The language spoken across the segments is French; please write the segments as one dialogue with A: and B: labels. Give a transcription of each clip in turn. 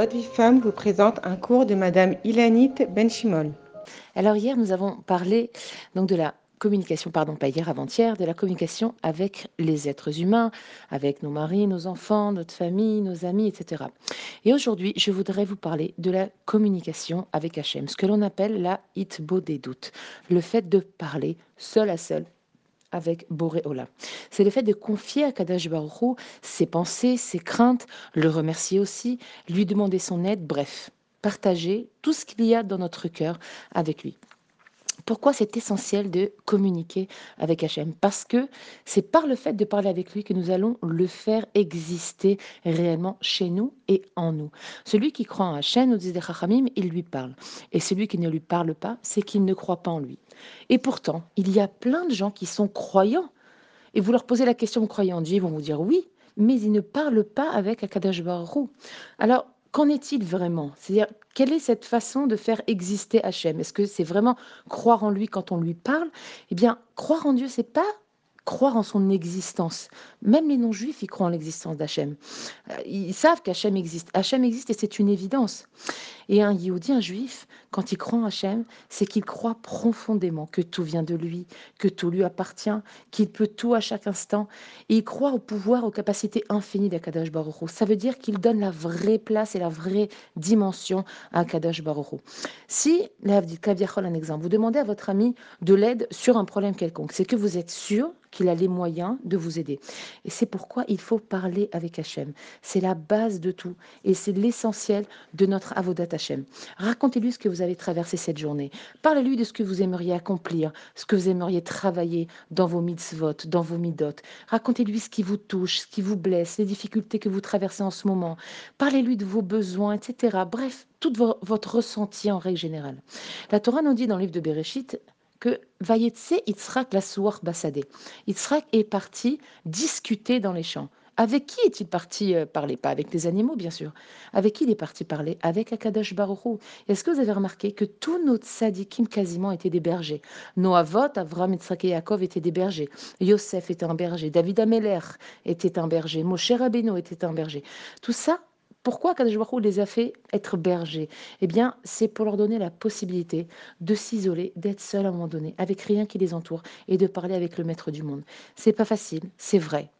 A: Votre vie femme vous présente un cours de Madame Ilanit Benchimol.
B: Alors hier, nous avons parlé donc de la communication, pardon, pas hier, avant-hier, de la communication avec les êtres humains, avec nos maris, nos enfants, notre famille, nos amis, etc. Et aujourd'hui, je voudrais vous parler de la communication avec Hachem, ce que l'on appelle la hitbo des doutes, le fait de parler seul à seul avec Boréola. C'est le fait de confier à Kadash Baruch ses pensées, ses craintes, le remercier aussi, lui demander son aide, bref, partager tout ce qu'il y a dans notre cœur avec lui. Pourquoi c'est essentiel de communiquer avec Hachem Parce que c'est par le fait de parler avec lui que nous allons le faire exister réellement chez nous et en nous. Celui qui croit en Hachem, nous dit des Chachamim, il lui parle. Et celui qui ne lui parle pas, c'est qu'il ne croit pas en lui. Et pourtant, il y a plein de gens qui sont croyants. Et vous leur posez la question, vous croyez en Dieu Ils vont vous dire oui, mais ils ne parlent pas avec Akadash Alors, Qu'en est-il vraiment? C'est-à-dire, quelle est cette façon de faire exister Hachem? Est-ce que c'est vraiment croire en lui quand on lui parle? Eh bien, croire en Dieu, c'est pas croire en son existence. Même les non-juifs, ils croient en l'existence d'Hachem. Euh, ils savent qu'Hachem existe. Hachem existe et c'est une évidence. Et un Yehudi, un juif, quand il croit en Hachem, c'est qu'il croit profondément que tout vient de lui, que tout lui appartient, qu'il peut tout à chaque instant. Et il croit au pouvoir, aux capacités infinies d'Akadash Baruch Ça veut dire qu'il donne la vraie place et la vraie dimension à Akadash Baruch Si, un exemple, vous demandez à votre ami de l'aide sur un problème quelconque, c'est que vous êtes sûr qu'il a les moyens de vous aider. Et c'est pourquoi il faut parler avec Hachem. C'est la base de tout et c'est l'essentiel de notre avodat Hachem. Racontez-lui ce que vous avez traversé cette journée. Parlez-lui de ce que vous aimeriez accomplir, ce que vous aimeriez travailler dans vos mitzvot, dans vos midot. Racontez-lui ce qui vous touche, ce qui vous blesse, les difficultés que vous traversez en ce moment. Parlez-lui de vos besoins, etc. Bref, tout votre ressenti en règle générale. La Torah nous dit dans le livre de Bereshit, que Vayetse Yitzhak la Bassadé. Yitzhak est parti discuter dans les champs. Avec qui est-il parti euh, parler? Pas avec les animaux, bien sûr. Avec qui il est parti parler? Avec Akadosh Baruchou. Est-ce que vous avez remarqué que tous nos tzadikim quasiment étaient des bergers? Noavot, Avram, Yitzhak et Yaakov étaient des bergers. Yosef était un berger. David Ameler était un berger. Moshe Rabbeinu était un berger. Tout ça, pourquoi Kadosh les a fait être bergers? Eh bien, c'est pour leur donner la possibilité de s'isoler, d'être seuls à un moment donné, avec rien qui les entoure, et de parler avec le maître du monde. C'est pas facile, c'est vrai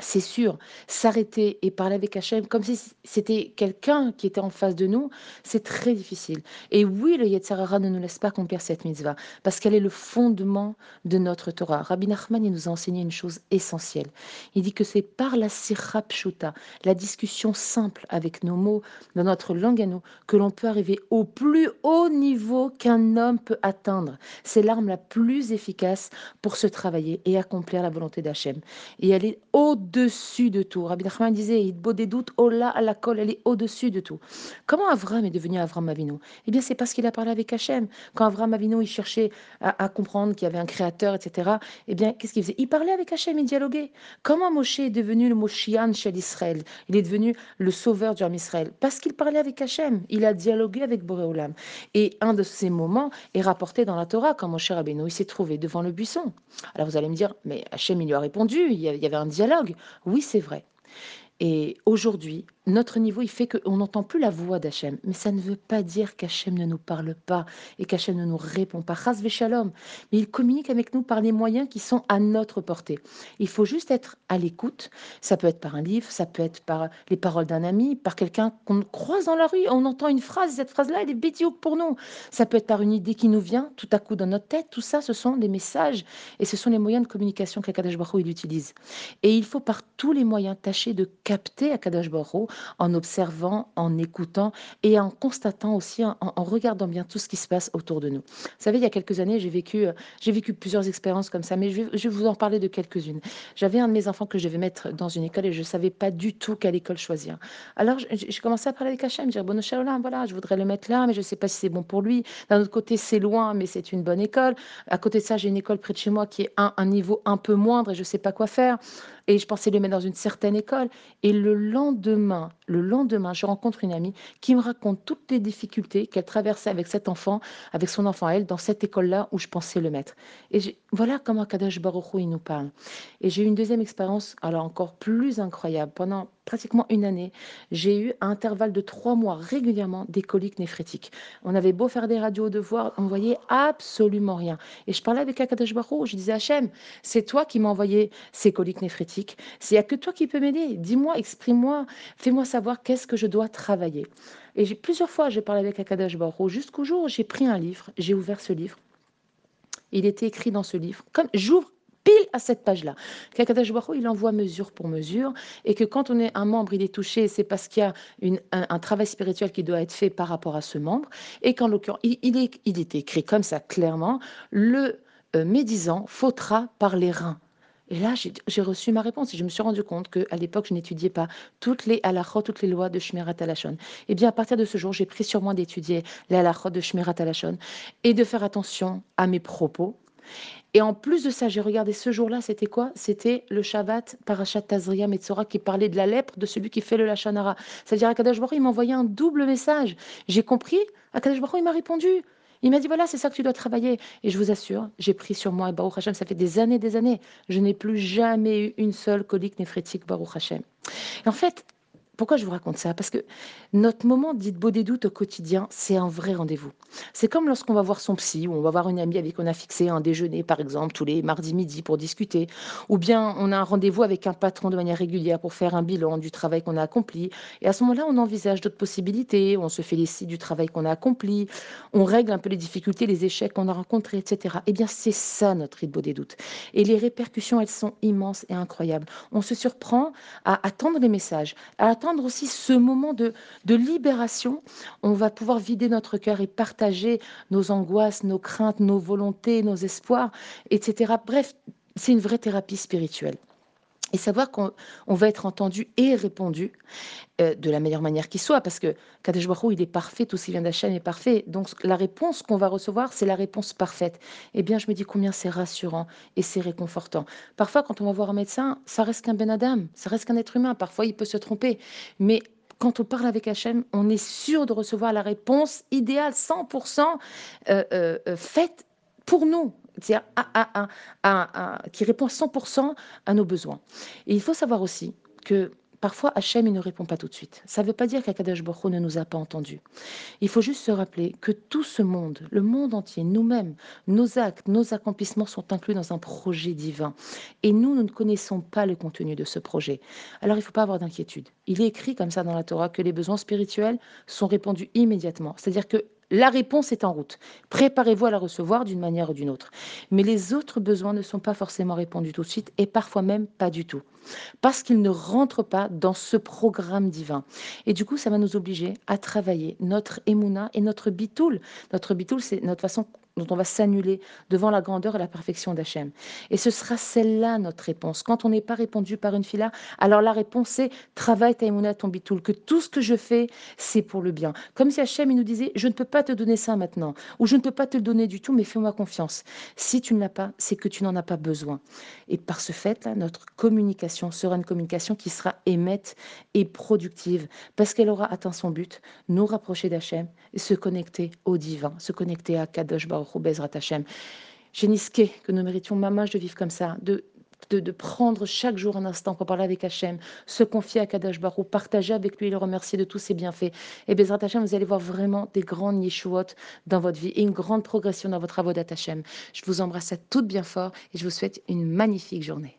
B: c'est sûr, s'arrêter et parler avec Hachem comme si c'était quelqu'un qui était en face de nous, c'est très difficile. Et oui, le Yetzirara ne nous laisse pas accomplir cette mitzvah, parce qu'elle est le fondement de notre Torah. Rabbi Nachman il nous a enseigné une chose essentielle. Il dit que c'est par la sirapshuta, la discussion simple avec nos mots, dans notre langue à nous, que l'on peut arriver au plus haut niveau qu'un homme peut atteindre. C'est l'arme la plus efficace pour se travailler et accomplir la volonté d'Hachem. Et elle est au au-dessus de tout. Rabbi Nachman disait, il beau des doutes, oh là, à la colle, elle est au-dessus de tout. Comment Avram est devenu Avram Avinu? Eh bien, c'est parce qu'il a parlé avec Hachem. Quand Avram Avinu, il cherchait à, comprendre qu'il y avait un créateur, etc., eh bien, qu'est-ce qu'il faisait? Il parlait avec Hachem, il dialoguait. Comment Moshe est devenu le Moshian chez l'Israël Il est devenu le sauveur du Israël Parce qu'il parlait avec Hachem. Il a dialogué avec Boréolam. Et un de ces moments est rapporté dans la Torah, quand Moshe Rabbeinu, il s'est trouvé devant le buisson. Alors vous allez me dire, mais Hachem, il lui a répondu, il y avait un dialogue. Oui, c'est vrai. Et aujourd'hui, notre niveau, il fait qu'on n'entend plus la voix d'Hachem. Mais ça ne veut pas dire qu'Hachem ne nous parle pas et qu'Hachem ne nous répond pas. Chas shalom. Mais il communique avec nous par les moyens qui sont à notre portée. Il faut juste être à l'écoute. Ça peut être par un livre, ça peut être par les paroles d'un ami, par quelqu'un qu'on croise dans la rue. On entend une phrase, cette phrase-là, elle est bêtiouk pour nous. Ça peut être par une idée qui nous vient tout à coup dans notre tête. Tout ça, ce sont des messages et ce sont les moyens de communication qu'Akadash Baruch il utilise. Et il faut par tous les moyens tâcher de capter Akadash Baruch en observant, en écoutant et en constatant aussi, en, regardant bien tout ce qui se passe autour de nous. Vous savez, il y a quelques années, j'ai vécu, euh, j'ai vécu plusieurs expériences comme ça, mais je vais, vous en parler de quelques-unes. J'avais un de mes enfants que je devais mettre dans une école et je ne savais pas du tout quelle école choisir. Alors, j'ai commencé à parler avec Hachem, dire, bon, voilà, je voudrais le mettre là, mais je ne sais pas si c'est bon pour lui. D'un autre côté, c'est loin, mais c'est une bonne école. À côté de ça, j'ai une école près de chez moi qui est un, un niveau un peu moindre et je ne sais pas quoi faire. Et je pensais le mettre dans une certaine école. Et le lendemain, le lendemain, je rencontre une amie qui me raconte toutes les difficultés qu'elle traversait avec cet enfant, avec son enfant à elle, dans cette école-là où je pensais le mettre. Et voilà comment Kadash Baruch il nous parle. Et j'ai eu une deuxième expérience, alors encore plus incroyable. Pendant pratiquement une année, j'ai eu à intervalles de trois mois régulièrement des coliques néphrétiques. On avait beau faire des radios de voir, on voyait absolument rien. Et je parlais avec Akadosh Baruch je disais Hachem, c'est toi qui m'as envoyé ces coliques néphrétiques. Il n'y a que toi qui peux m'aider. Dis-moi, exprime-moi, fais-moi savoir qu'est-ce que je dois travailler. Et j'ai plusieurs fois, j'ai parlé avec Akadosh Baruch jusqu'au jour où j'ai pris un livre, j'ai ouvert ce livre. Il était écrit dans ce livre, comme j'ouvre à cette page-là. Qu'Akadash il envoie mesure pour mesure, et que quand on est un membre, il est touché, c'est parce qu'il y a un, travail spirituel qui doit être fait par rapport à ce membre, et qu'en l'occurrence, il, est, il était écrit comme ça clairement, le euh, médisant fautera par les reins. Et là, j'ai reçu ma réponse et je me suis rendu compte qu'à l'époque, je n'étudiais pas toutes les halachot, toutes les lois de Shmirat Alashon. Et eh bien, à partir de ce jour, j'ai pris sur moi d'étudier les halachot de Shmirat Alashon et de faire attention à mes propos. Et en plus de ça, j'ai regardé ce jour-là, c'était quoi? C'était le Shabbat Parashat Tazria Metzora qui parlait de la lèpre de celui qui fait le Lachanara. C'est-à-dire, Akadosh Baruch il m'a envoyé un double message. J'ai compris, Akadosh Baruch il m'a répondu. Il m'a dit voilà, c'est ça que tu dois travailler. Et je vous assure, j'ai pris sur moi, Baruch Hashem, ça fait des années, des années. Je n'ai plus jamais eu une seule colique néphrétique, Baruch Hashem. Et en fait, pourquoi je vous raconte ça? Parce que notre moment dit de beau des doutes au quotidien, c'est un vrai rendez-vous. C'est comme lorsqu'on va voir son psy ou on va voir une amie avec qui on a fixé un déjeuner, par exemple, tous les mardis midi pour discuter. Ou bien on a un rendez-vous avec un patron de manière régulière pour faire un bilan du travail qu'on a accompli. Et à ce moment-là, on envisage d'autres possibilités, on se félicite du travail qu'on a accompli, on règle un peu les difficultés, les échecs qu'on a rencontrés, etc. Eh bien, c'est ça notre beau des doutes. Et les répercussions, elles sont immenses et incroyables. On se surprend à attendre les messages, à attendre aussi ce moment de, de libération. On va pouvoir vider notre cœur et partager nos angoisses, nos craintes, nos volontés, nos espoirs, etc. Bref, c'est une vraie thérapie spirituelle et savoir qu'on va être entendu et répondu euh, de la meilleure manière qui soit, parce que Kadesh Baruch il est parfait, tout ce qui vient d'Hachem est parfait. Donc la réponse qu'on va recevoir, c'est la réponse parfaite. Eh bien, je me dis combien c'est rassurant et c'est réconfortant. Parfois, quand on va voir un médecin, ça reste qu'un Ben Adam, ça reste qu'un être humain. Parfois, il peut se tromper, mais quand on parle avec Hachem, on est sûr de recevoir la réponse idéale, 100% euh, euh, faite pour nous c'est-à-dire qui répond à 100% à nos besoins. Et il faut savoir aussi que parfois Hachem il ne répond pas tout de suite. Ça ne veut pas dire qu'Akadash Baruch ne nous a pas entendus. Il faut juste se rappeler que tout ce monde, le monde entier, nous-mêmes, nos actes, nos accomplissements sont inclus dans un projet divin. Et nous, nous ne connaissons pas le contenu de ce projet. Alors il ne faut pas avoir d'inquiétude. Il est écrit comme ça dans la Torah que les besoins spirituels sont répondus immédiatement. C'est-à-dire que la réponse est en route. Préparez-vous à la recevoir d'une manière ou d'une autre. Mais les autres besoins ne sont pas forcément répondus tout de suite et parfois même pas du tout. Parce qu'ils ne rentrent pas dans ce programme divin. Et du coup, ça va nous obliger à travailler notre émouna et notre bitoul. Notre bitoul, c'est notre façon dont on va s'annuler devant la grandeur et la perfection d'Hachem. Et ce sera celle-là notre réponse. Quand on n'est pas répondu par une fila, alors la réponse c'est travaille ta émouna, ton bitoul, que tout ce que je fais, c'est pour le bien. Comme si Hachem il nous disait, je ne peux pas te donner ça maintenant, ou je ne peux pas te le donner du tout, mais fais-moi confiance. Si tu ne l'as pas, c'est que tu n'en as pas besoin. Et par ce fait, là, notre communication sera une communication qui sera émette et productive, parce qu'elle aura atteint son but, nous rapprocher d'Hachem se connecter au divin, se connecter à Kadosh Baruch j'ai nisqué que nous méritions, maman, de vivre comme ça, de, de, prendre chaque jour un instant pour parler avec Hachem, se confier à Kadash Barou, partager avec lui et le remercier de tous ses bienfaits. Et Bezrat Hachem, vous allez voir vraiment des grandes Yeshuot dans votre vie et une grande progression dans votre avodat Hachem. Je vous embrasse à toutes bien fort et je vous souhaite une magnifique journée.